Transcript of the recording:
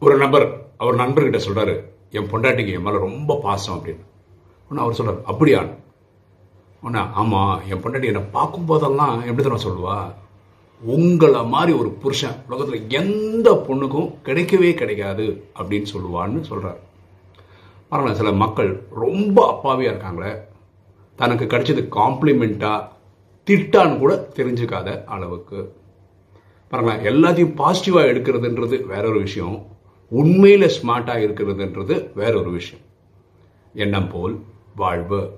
ஒரு நபர் அவர் நண்பர்கிட்ட சொல்றாரு என் பொண்டாட்டிக்கு என் மேலே ரொம்ப பாசம் அப்படின்னு. ஒன்று அவர் சொல்றாரு அப்படியா உடனே ஆமா என் பொண்டாட்டி என்னை பார்க்கும் போதெல்லாம் எப்படி தானே சொல்லுவா? உங்களை மாதிரி ஒரு புருஷன் உலகத்தில் எந்த பொண்ணுக்கும் கிடைக்கவே கிடைக்காது அப்படின்னு சொல்லுவான்னு சொல்றாரு. பரவாயில்ல சில மக்கள் ரொம்ப அப்பாவியா இருக்காங்களே தனக்கு கிடைச்சது காம்ப்ளிமெண்ட்டாக திட்டான்னு கூட தெரிஞ்சுக்காத அளவுக்கு. பாருங்களேன் எல்லாத்தையும் பாசிட்டிவாக எடுக்கிறதுன்றது வேற ஒரு விஷயம். உண்மையில் ஸ்மார்ட்டாக இருக்கிறதுன்றது வேற ஒரு விஷயம். எண்ணம் போல் வாழ்வு